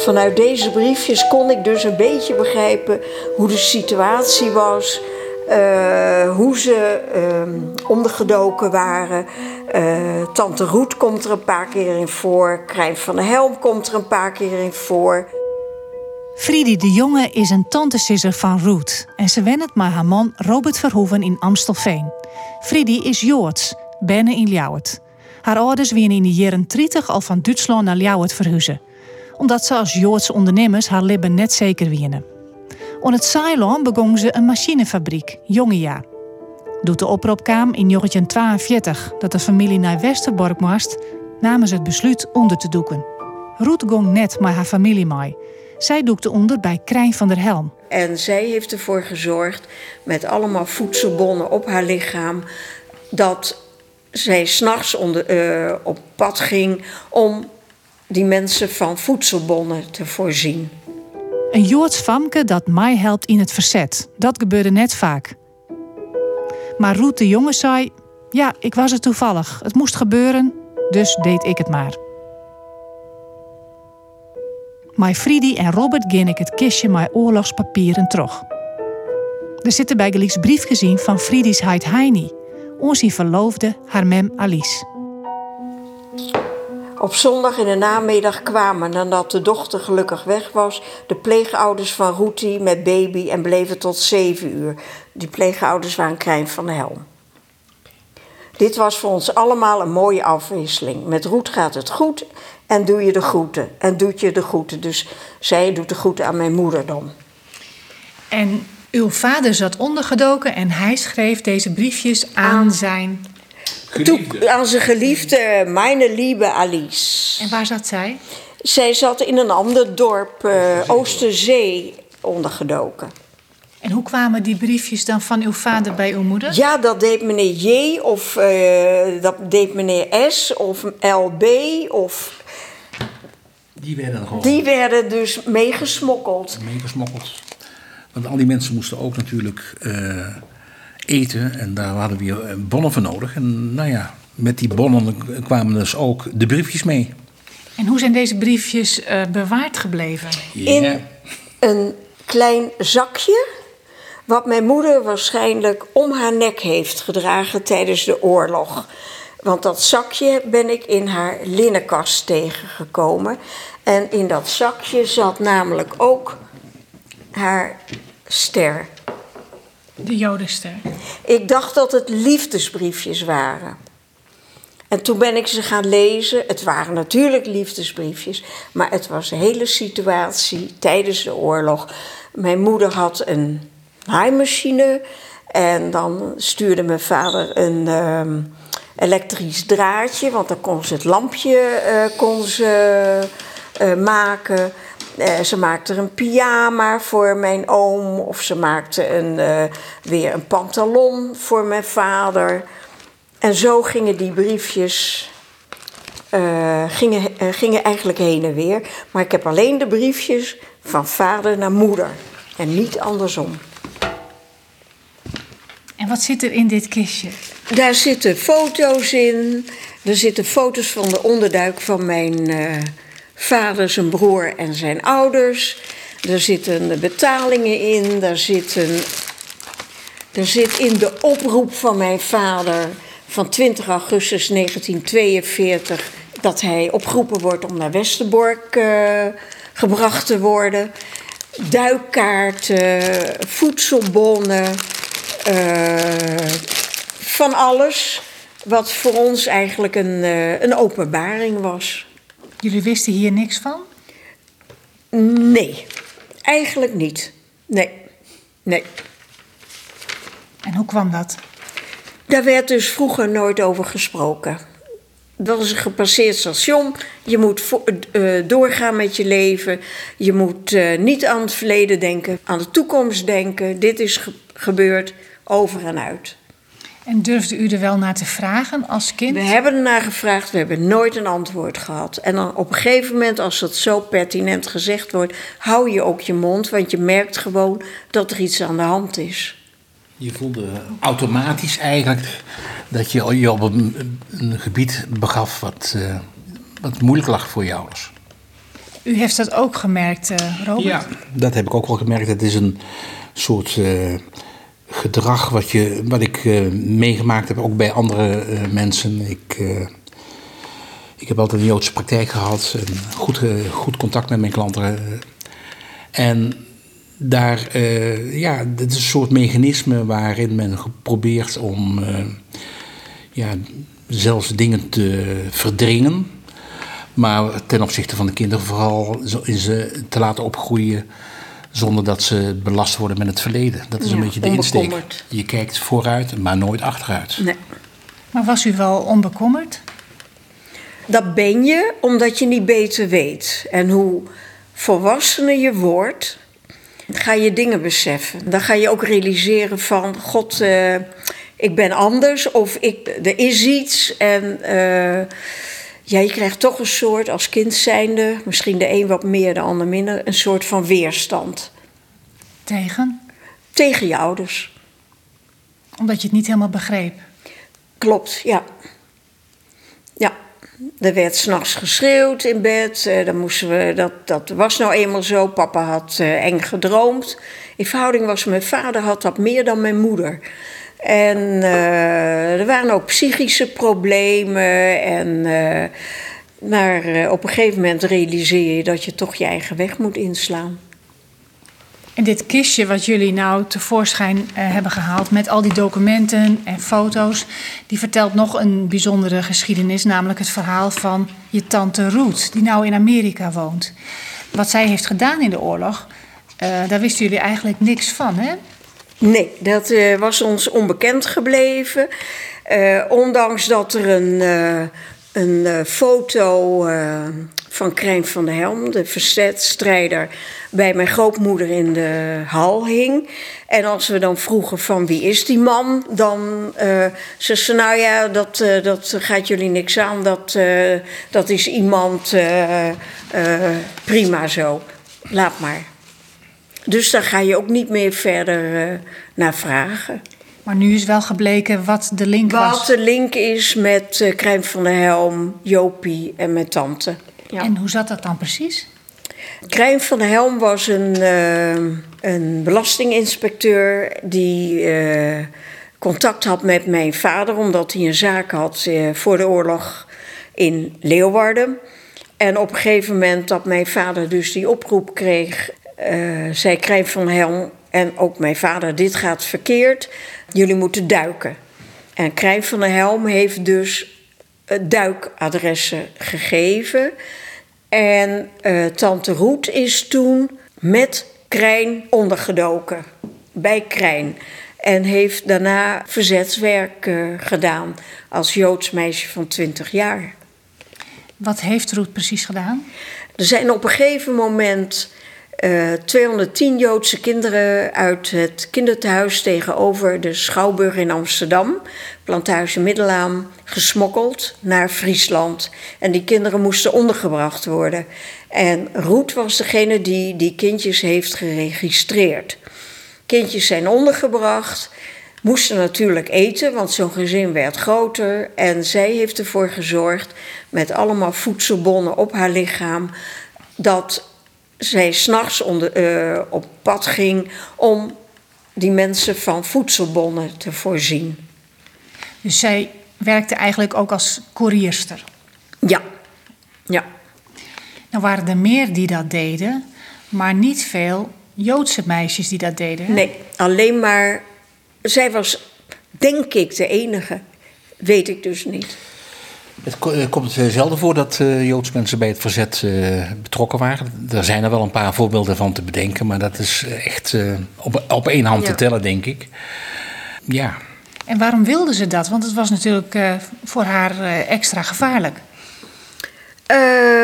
vanuit deze briefjes kon ik dus een beetje begrijpen hoe de situatie was. eh, hoe ze uh, ondergedoken waren. Eh, Tante Roet komt er een paar keer in voor. Krijn van der Helm komt er een paar keer in voor. Friedi de Jonge is een tantesisser van Ruth en ze wennet met haar man Robert Verhoeven in Amstelveen. Friedi is Joods, benne in Ljouwert. Haar ouders wienen in de jaren 30 al van Duitsland naar Ljouwert verhuizen. Omdat ze als Joodse ondernemers haar leven net zeker wienen. On het Ceylon begon ze een machinefabriek, Jongeja. Doet de oproep kwam in 1942 dat de familie naar Westerbork moest, namen ze het besluit onder te doeken. Ruth ging net met haar familie mee. Zij doekte onder bij Krijn van der Helm. En zij heeft ervoor gezorgd, met allemaal voedselbonnen op haar lichaam, dat zij s'nachts uh, op pad ging om die mensen van voedselbonnen te voorzien. Een Joods famke dat mij helpt in het verzet. Dat gebeurde net vaak. Maar Roet de jongen zei: Ja, ik was er toevallig. Het moest gebeuren, dus deed ik het maar. Mijn Friedi en Robert gin ik het kistje met oorlogspapieren terug. Er zitten bij Gelieks brief gezien van Friedi's heid Heini, onze verloofde haar mem Alice. Op zondag in de namiddag kwamen, nadat de dochter gelukkig weg was, de pleegouders van Roetie met baby en bleven tot zeven uur. Die pleegouders waren Krijn van Helm. Dit was voor ons allemaal een mooie afwisseling. Met Roet gaat het goed en doe je de groeten. En doet je de groeten. Dus zij doet de groeten aan mijn moeder dan. En uw vader zat ondergedoken en hij schreef deze briefjes aan, aan zijn Geliefde. aan zijn geliefde, mijn lieve Alice. En waar zat zij? Zij zat in een ander dorp, uh, Oosterzee, ondergedoken. En hoe kwamen die briefjes dan van uw vader bij uw moeder? Ja, dat deed meneer J of uh, dat deed meneer S of LB of... Die werden gewoon... Die werden dus meegesmokkeld. Meegesmokkeld. Want al die mensen moesten ook natuurlijk... Uh, eten. En daar hadden we weer bonnen voor nodig. En nou ja, met die bonnen kwamen dus ook de briefjes mee. En hoe zijn deze briefjes uh, bewaard gebleven? In een klein zakje. Wat mijn moeder waarschijnlijk om haar nek heeft gedragen tijdens de oorlog. Want dat zakje ben ik in haar linnenkast tegengekomen. En in dat zakje zat namelijk ook haar ster. De Jodenster. Ik dacht dat het liefdesbriefjes waren. En toen ben ik ze gaan lezen. Het waren natuurlijk liefdesbriefjes, maar het was een hele situatie tijdens de oorlog. Mijn moeder had een naaimachine en dan stuurde mijn vader een uh, elektrisch draadje, want dan kon ze het lampje uh, kon ze, uh, maken. Uh, ze maakte een pyjama voor mijn oom. Of ze maakte een, uh, weer een pantalon voor mijn vader. En zo gingen die briefjes uh, gingen, gingen eigenlijk heen en weer. Maar ik heb alleen de briefjes van vader naar moeder. En niet andersom. En wat zit er in dit kistje? Daar zitten foto's in. Er zitten foto's van de onderduik van mijn vader, zijn broer en zijn ouders. Er zitten betalingen in. Er, zitten, er zit in de oproep van mijn vader van 20 augustus 1942 dat hij opgeroepen wordt om naar Westerbork uh, gebracht te worden. Duikkaarten, voedselbonnen, uh, van alles. Wat voor ons eigenlijk een, uh, een openbaring was. Jullie wisten hier niks van? Nee, eigenlijk niet. Nee, nee. En hoe kwam dat? Daar werd dus vroeger nooit over gesproken. Dat is een gepasseerd station. Je moet uh, doorgaan met je leven. Je moet uh, niet aan het verleden denken, aan de toekomst denken. Dit is ge gebeurd, over en uit. En durfde u er wel naar te vragen als kind? We hebben er naar gevraagd, we hebben nooit een antwoord gehad. En dan op een gegeven moment, als dat zo pertinent gezegd wordt, hou je ook je mond, want je merkt gewoon dat er iets aan de hand is. Je voelde automatisch eigenlijk dat je je op een, een gebied begaf wat, uh, wat moeilijk lag voor je ouders. U heeft dat ook gemerkt, uh, Robert? Ja, dat heb ik ook wel gemerkt. Het is een soort uh, gedrag wat, je, wat ik uh, meegemaakt heb, ook bij andere mensen. Ik, ik heb altijd een Joodse praktijk gehad, en goed, goed contact met mijn klanten. En daar, ja, dat is een soort mechanisme waarin men probeert om ja, zelfs dingen te verdringen maar ten opzichte van de kinderen vooral in ze te laten opgroeien zonder dat ze belast worden met het verleden. Dat is een beetje de insteek. Je kijkt vooruit, maar nooit achteruit. Nee. Maar was u wel onbekommerd? Dat ben je omdat je niet beter weet. En hoe volwassener je wordt, ga je dingen beseffen. Dan ga je ook realiseren van, god, uh, ik ben anders of ik, er is iets en... Uh, ja, je krijgt toch een soort, als kind zijnde, misschien de een wat meer, de ander minder, een soort van weerstand. Tegen? Tegen je ouders. Omdat je het niet helemaal begreep? Klopt, ja. Ja, er werd s'nachts geschreeuwd in bed. Uh, dan moesten we, dat, dat was nou eenmaal zo. Papa had uh, eng gedroomd. In verhouding was mijn vader had dat meer dan mijn moeder. En uh, er waren ook psychische problemen. En, uh, maar uh, op een gegeven moment realiseer je dat je toch je eigen weg moet inslaan. En dit kistje wat jullie nou tevoorschijn hebben gehaald met al die documenten en foto's, die vertelt nog een bijzondere geschiedenis, namelijk het verhaal van je tante Ruth, die nou in Amerika woont. Wat zij heeft gedaan in de oorlog, daar wisten jullie eigenlijk niks van, hè? Nee, dat uh, was ons onbekend gebleven. Uh, ondanks dat er een, uh, een foto van Krijn van der Helm, de verzetstrijder, bij mijn grootmoeder in de hal hing. En als we dan vroegen van wie is die man, dan ze ze nou ja, dat, dat gaat jullie niks aan. Dat, dat is iemand prima zo. Laat maar. Dus daar ga je ook niet meer verder uh, naar vragen. Maar nu is wel gebleken wat de link wat was. Wat de link is met uh, Krijn van der Helm, Jopie en mijn tante. Ja. En hoe zat dat dan precies? Krijn van der Helm was een, uh, een belastinginspecteur die contact had met mijn vader, omdat hij een zaak had voor de oorlog in Leeuwarden. En op een gegeven moment dat mijn vader dus die oproep kreeg uh, zei Krijn van Helm en ook mijn vader: Dit gaat verkeerd, jullie moeten duiken. En Krijn van der Helm heeft dus duikadressen gegeven. En uh, tante Roet is toen met Krijn ondergedoken, bij Krijn. En heeft daarna verzetswerk uh, gedaan als Joods meisje van 20 jaar. Wat heeft Roet precies gedaan? Er zijn op een gegeven moment uh, 210 Joodse kinderen uit het kinderthuis tegenover de Schouwburg in Amsterdam, Plantage Middelaan, gesmokkeld naar Friesland. En die kinderen moesten ondergebracht worden. En Roet was degene die die kindjes heeft geregistreerd. Kindjes zijn ondergebracht, moesten natuurlijk eten, want zo'n gezin werd groter. En zij heeft ervoor gezorgd, met allemaal voedselbonnen op haar lichaam, dat zij s'nachts uh, op pad ging om die mensen van voedselbonnen te voorzien. Dus zij werkte eigenlijk ook als koerierster? Ja, ja. Nou waren er meer die dat deden, maar niet veel Joodse meisjes die dat deden. Nee, alleen maar. Zij was, denk ik, de enige. Weet ik dus niet. Het eh, komt zelden voor dat uh, Joodse mensen bij het verzet uh, betrokken waren. Er zijn er wel een paar voorbeelden van te bedenken, maar dat is echt uh, op, op één hand ja. te tellen, denk ik. Ja. En waarom wilde ze dat? Want het was natuurlijk voor haar extra gevaarlijk.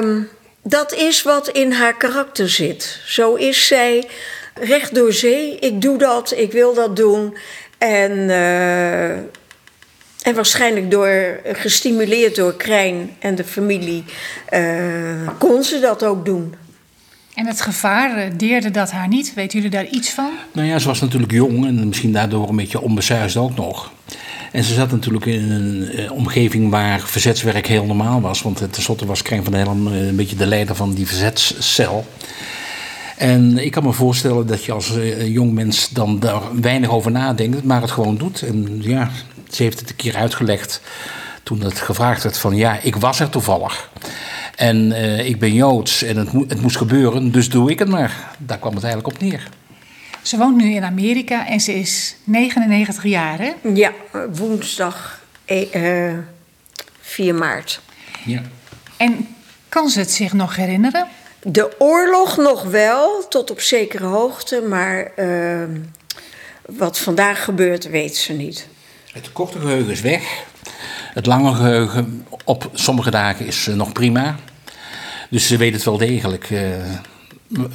Um, dat is wat in haar karakter zit. Zo is zij recht door zee. Ik doe dat, ik wil dat doen. En en waarschijnlijk door, gestimuleerd door Krijn en de familie, uh, kon ze dat ook doen. En het gevaar, eh, deerde dat haar niet? Weet jullie daar iets van? Nou ja, ze was natuurlijk jong en misschien daardoor een beetje onbesuisd ook nog. En ze zat natuurlijk in een eh, omgeving waar verzetswerk heel normaal was. Want eh, tenslotte was Krijn van der Helm eh, een beetje de leider van die verzetscel. En ik kan me voorstellen dat je als eh, jong mens dan daar weinig over nadenkt, maar het gewoon doet. En ja, ze heeft het een keer uitgelegd toen het gevraagd werd van ja, ik was er toevallig. En eh, ik ben Joods en het, mo- het moest gebeuren, dus doe ik het maar. Daar kwam het eigenlijk op neer. Ze woont nu in Amerika en ze is 99 jaar, hè? Ja, woensdag eh, eh, 4 maart. Ja. En kan ze het zich nog herinneren? De oorlog nog wel, tot op zekere hoogte, maar eh, wat vandaag gebeurt, weet ze niet. Het korte geheugen is weg. Het lange geheugen op sommige dagen is eh, nog prima. Dus ze weet het wel degelijk eh,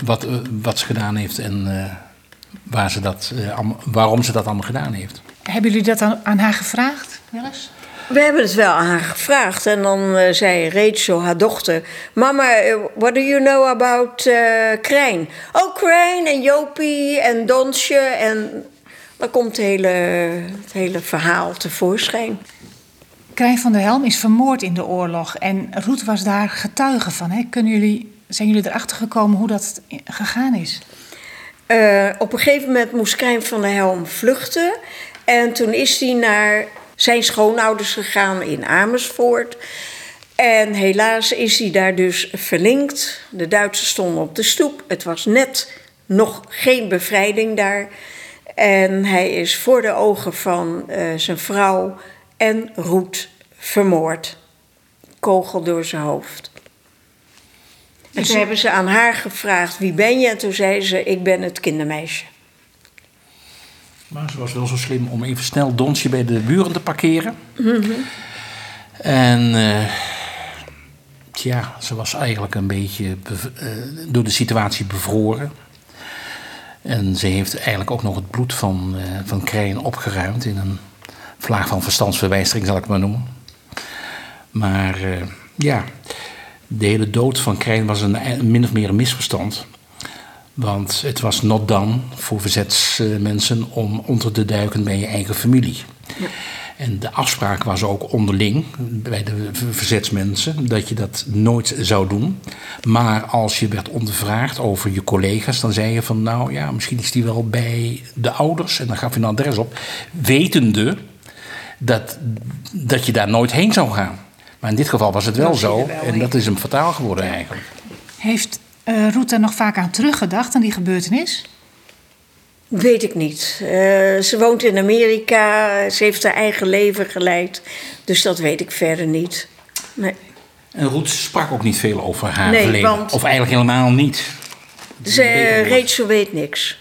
wat, eh, wat ze gedaan heeft en eh, waar ze dat, waarom ze dat allemaal gedaan heeft. Hebben jullie dat aan, aan haar gevraagd, eens? We hebben het wel aan haar gevraagd en dan eh, zei Rachel, haar dochter... Mama, what do you know about eh Krijn? Oh, Krijn en Jopie en Donsje en... Dan komt het hele, het hele verhaal tevoorschijn. Krijn van der Helm is vermoord in de oorlog en Roet was daar getuige van. Hè? Kunnen jullie, zijn jullie erachter gekomen hoe dat gegaan is? Eh, op een gegeven moment moest Krijn van der Helm vluchten. En toen is hij naar zijn schoonouders gegaan in Amersfoort. En helaas is hij daar dus verlinkt. De Duitsers stonden op de stoep. Het was net nog geen bevrijding daar. En hij is voor de ogen van eh, zijn vrouw en Roet vermoord. Kogel door zijn hoofd. En toen hebben ze aan haar gevraagd: wie ben je? En toen zei ze: ik ben het kindermeisje. Maar ze was wel zo slim om even snel Donsje bij de buren te parkeren. En eh, tja, ze was eigenlijk een beetje bev- eh, door de situatie bevroren. En ze heeft eigenlijk ook nog het bloed van, eh van Krijn opgeruimd in een vlaag van verstandsverwijstering, zal ik het maar noemen. Maar eh, ja, de hele dood van Krijn was een, min of meer een misverstand. Want het was not done voor verzetsmensen om onder te duiken bij je eigen familie. En de afspraak was ook onderling bij de verzetsmensen dat je dat nooit zou doen. Maar als je werd ondervraagd over je collega's, dan zei je van nou ja, misschien is die wel bij de ouders. En dan gaf je een adres op, wetende dat, dat je daar nooit heen zou gaan. Maar in dit geval was het wel zo. wel en heen. dat is hem fataal geworden eigenlijk. Heeft eh Roet er nog vaak aan teruggedacht, aan die gebeurtenis? Weet ik niet. Eh, ze woont in Amerika, ze heeft haar eigen leven geleid. Dus dat weet ik verder niet. Nee. En Roet sprak ook niet veel over haar Nee, verleden. want- Of eigenlijk helemaal niet. Ze, eh, Rachel weet niks.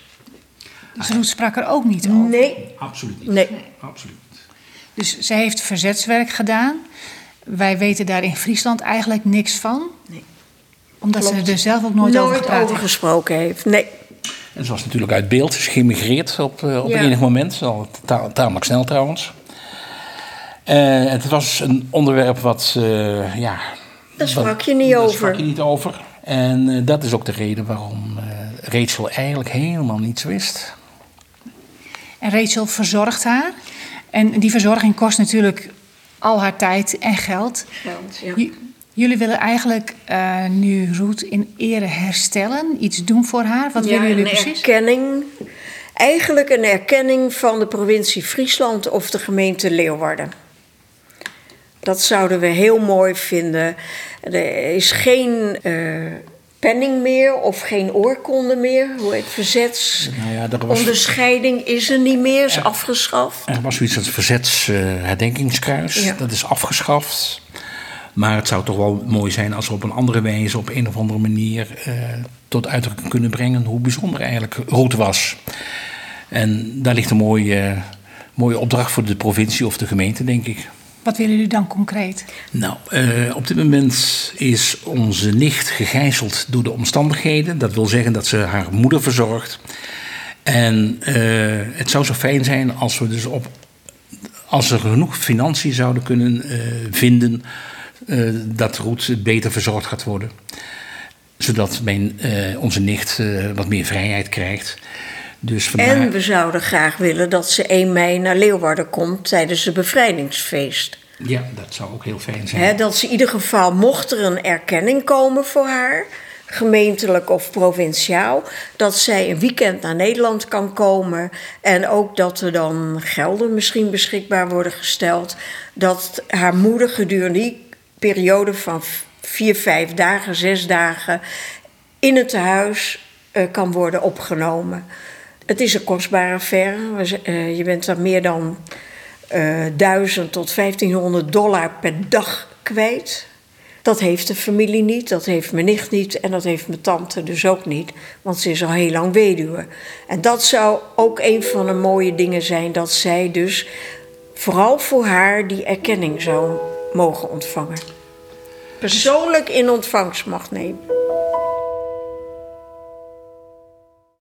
Dus Roet sprak er ook niet over. Nee, Absoluut niet. nee. Absoluut niet. Dus zij heeft verzetswerk gedaan. Wij weten daar in Friesland eigenlijk niks van. Nee. Omdat Klopt. ze er zelf ook nooit, over Nooit over gesproken heeft. Nee. En ze was natuurlijk uit beeld. Ze is geïmigreerd op, eh, op Ja. enig moment. Al ta- tamelijk snel trouwens. Eh, het was een onderwerp wat, eh, ja... Daar wat- sprak je niet daar over. sprak je niet over. En eh, dat is ook de reden waarom eh, Rachel eigenlijk helemaal niets wist. En Rachel verzorgt haar. En die verzorging kost natuurlijk al haar tijd en geld. Geld, ja. Jullie willen eigenlijk eh, nu Roet in ere herstellen, iets doen voor haar. Wat Ja, willen jullie een precies? erkenning. Eigenlijk een erkenning van de provincie Friesland of de gemeente Leeuwarden. Dat zouden we heel mooi vinden. Er is geen eh, penning meer of geen oorkonde meer. Hoe heet verzets? Nou ja, er was, Onderscheiding is er niet meer, is afgeschaft. er was zoiets als verzetsherdenkingskruis. Ja. Dat is afgeschaft. Maar het zou toch wel mooi zijn als we op een andere wijze, op een of andere manier, eh, tot uitdrukking kunnen brengen hoe bijzonder eigenlijk Roet was. En daar ligt een mooie, mooie opdracht voor de provincie of de gemeente, denk ik. Wat willen jullie dan concreet? Nou, eh, op dit moment is onze nicht gegijzeld door de omstandigheden. Dat wil zeggen dat ze haar moeder verzorgt. En eh, het zou zo fijn zijn als we dus op. Als er genoeg financiën zouden kunnen vinden. Eh, dat Roet beter verzorgd gaat worden. Zodat mijn, eh, onze nicht eh, wat meer vrijheid krijgt. Dus vandaar... En we zouden graag willen dat ze 1 mei naar Leeuwarden komt tijdens het bevrijdingsfeest. Ja, dat zou ook heel fijn zijn. He, dat ze in ieder geval, mocht er een erkenning komen voor haar, gemeentelijk of provinciaal, dat zij een weekend naar Nederland kan komen. En ook dat er dan gelden misschien beschikbaar worden gesteld. Dat haar moeder gedurende die periode van vier, vijf dagen, zes dagen in het tehuis uh, kan worden opgenomen. Het is een kostbare affaire. Uh, je bent er meer dan uh, 1000 tot 1500 dollar per dag kwijt. Dat heeft de familie niet, dat heeft mijn nicht niet en dat heeft mijn tante dus ook niet, want ze is al heel lang weduwe. En dat zou ook een van de mooie dingen zijn, dat zij dus vooral voor haar die erkenning zou ontvangen. Persoonlijk in ontvangst mag nemen.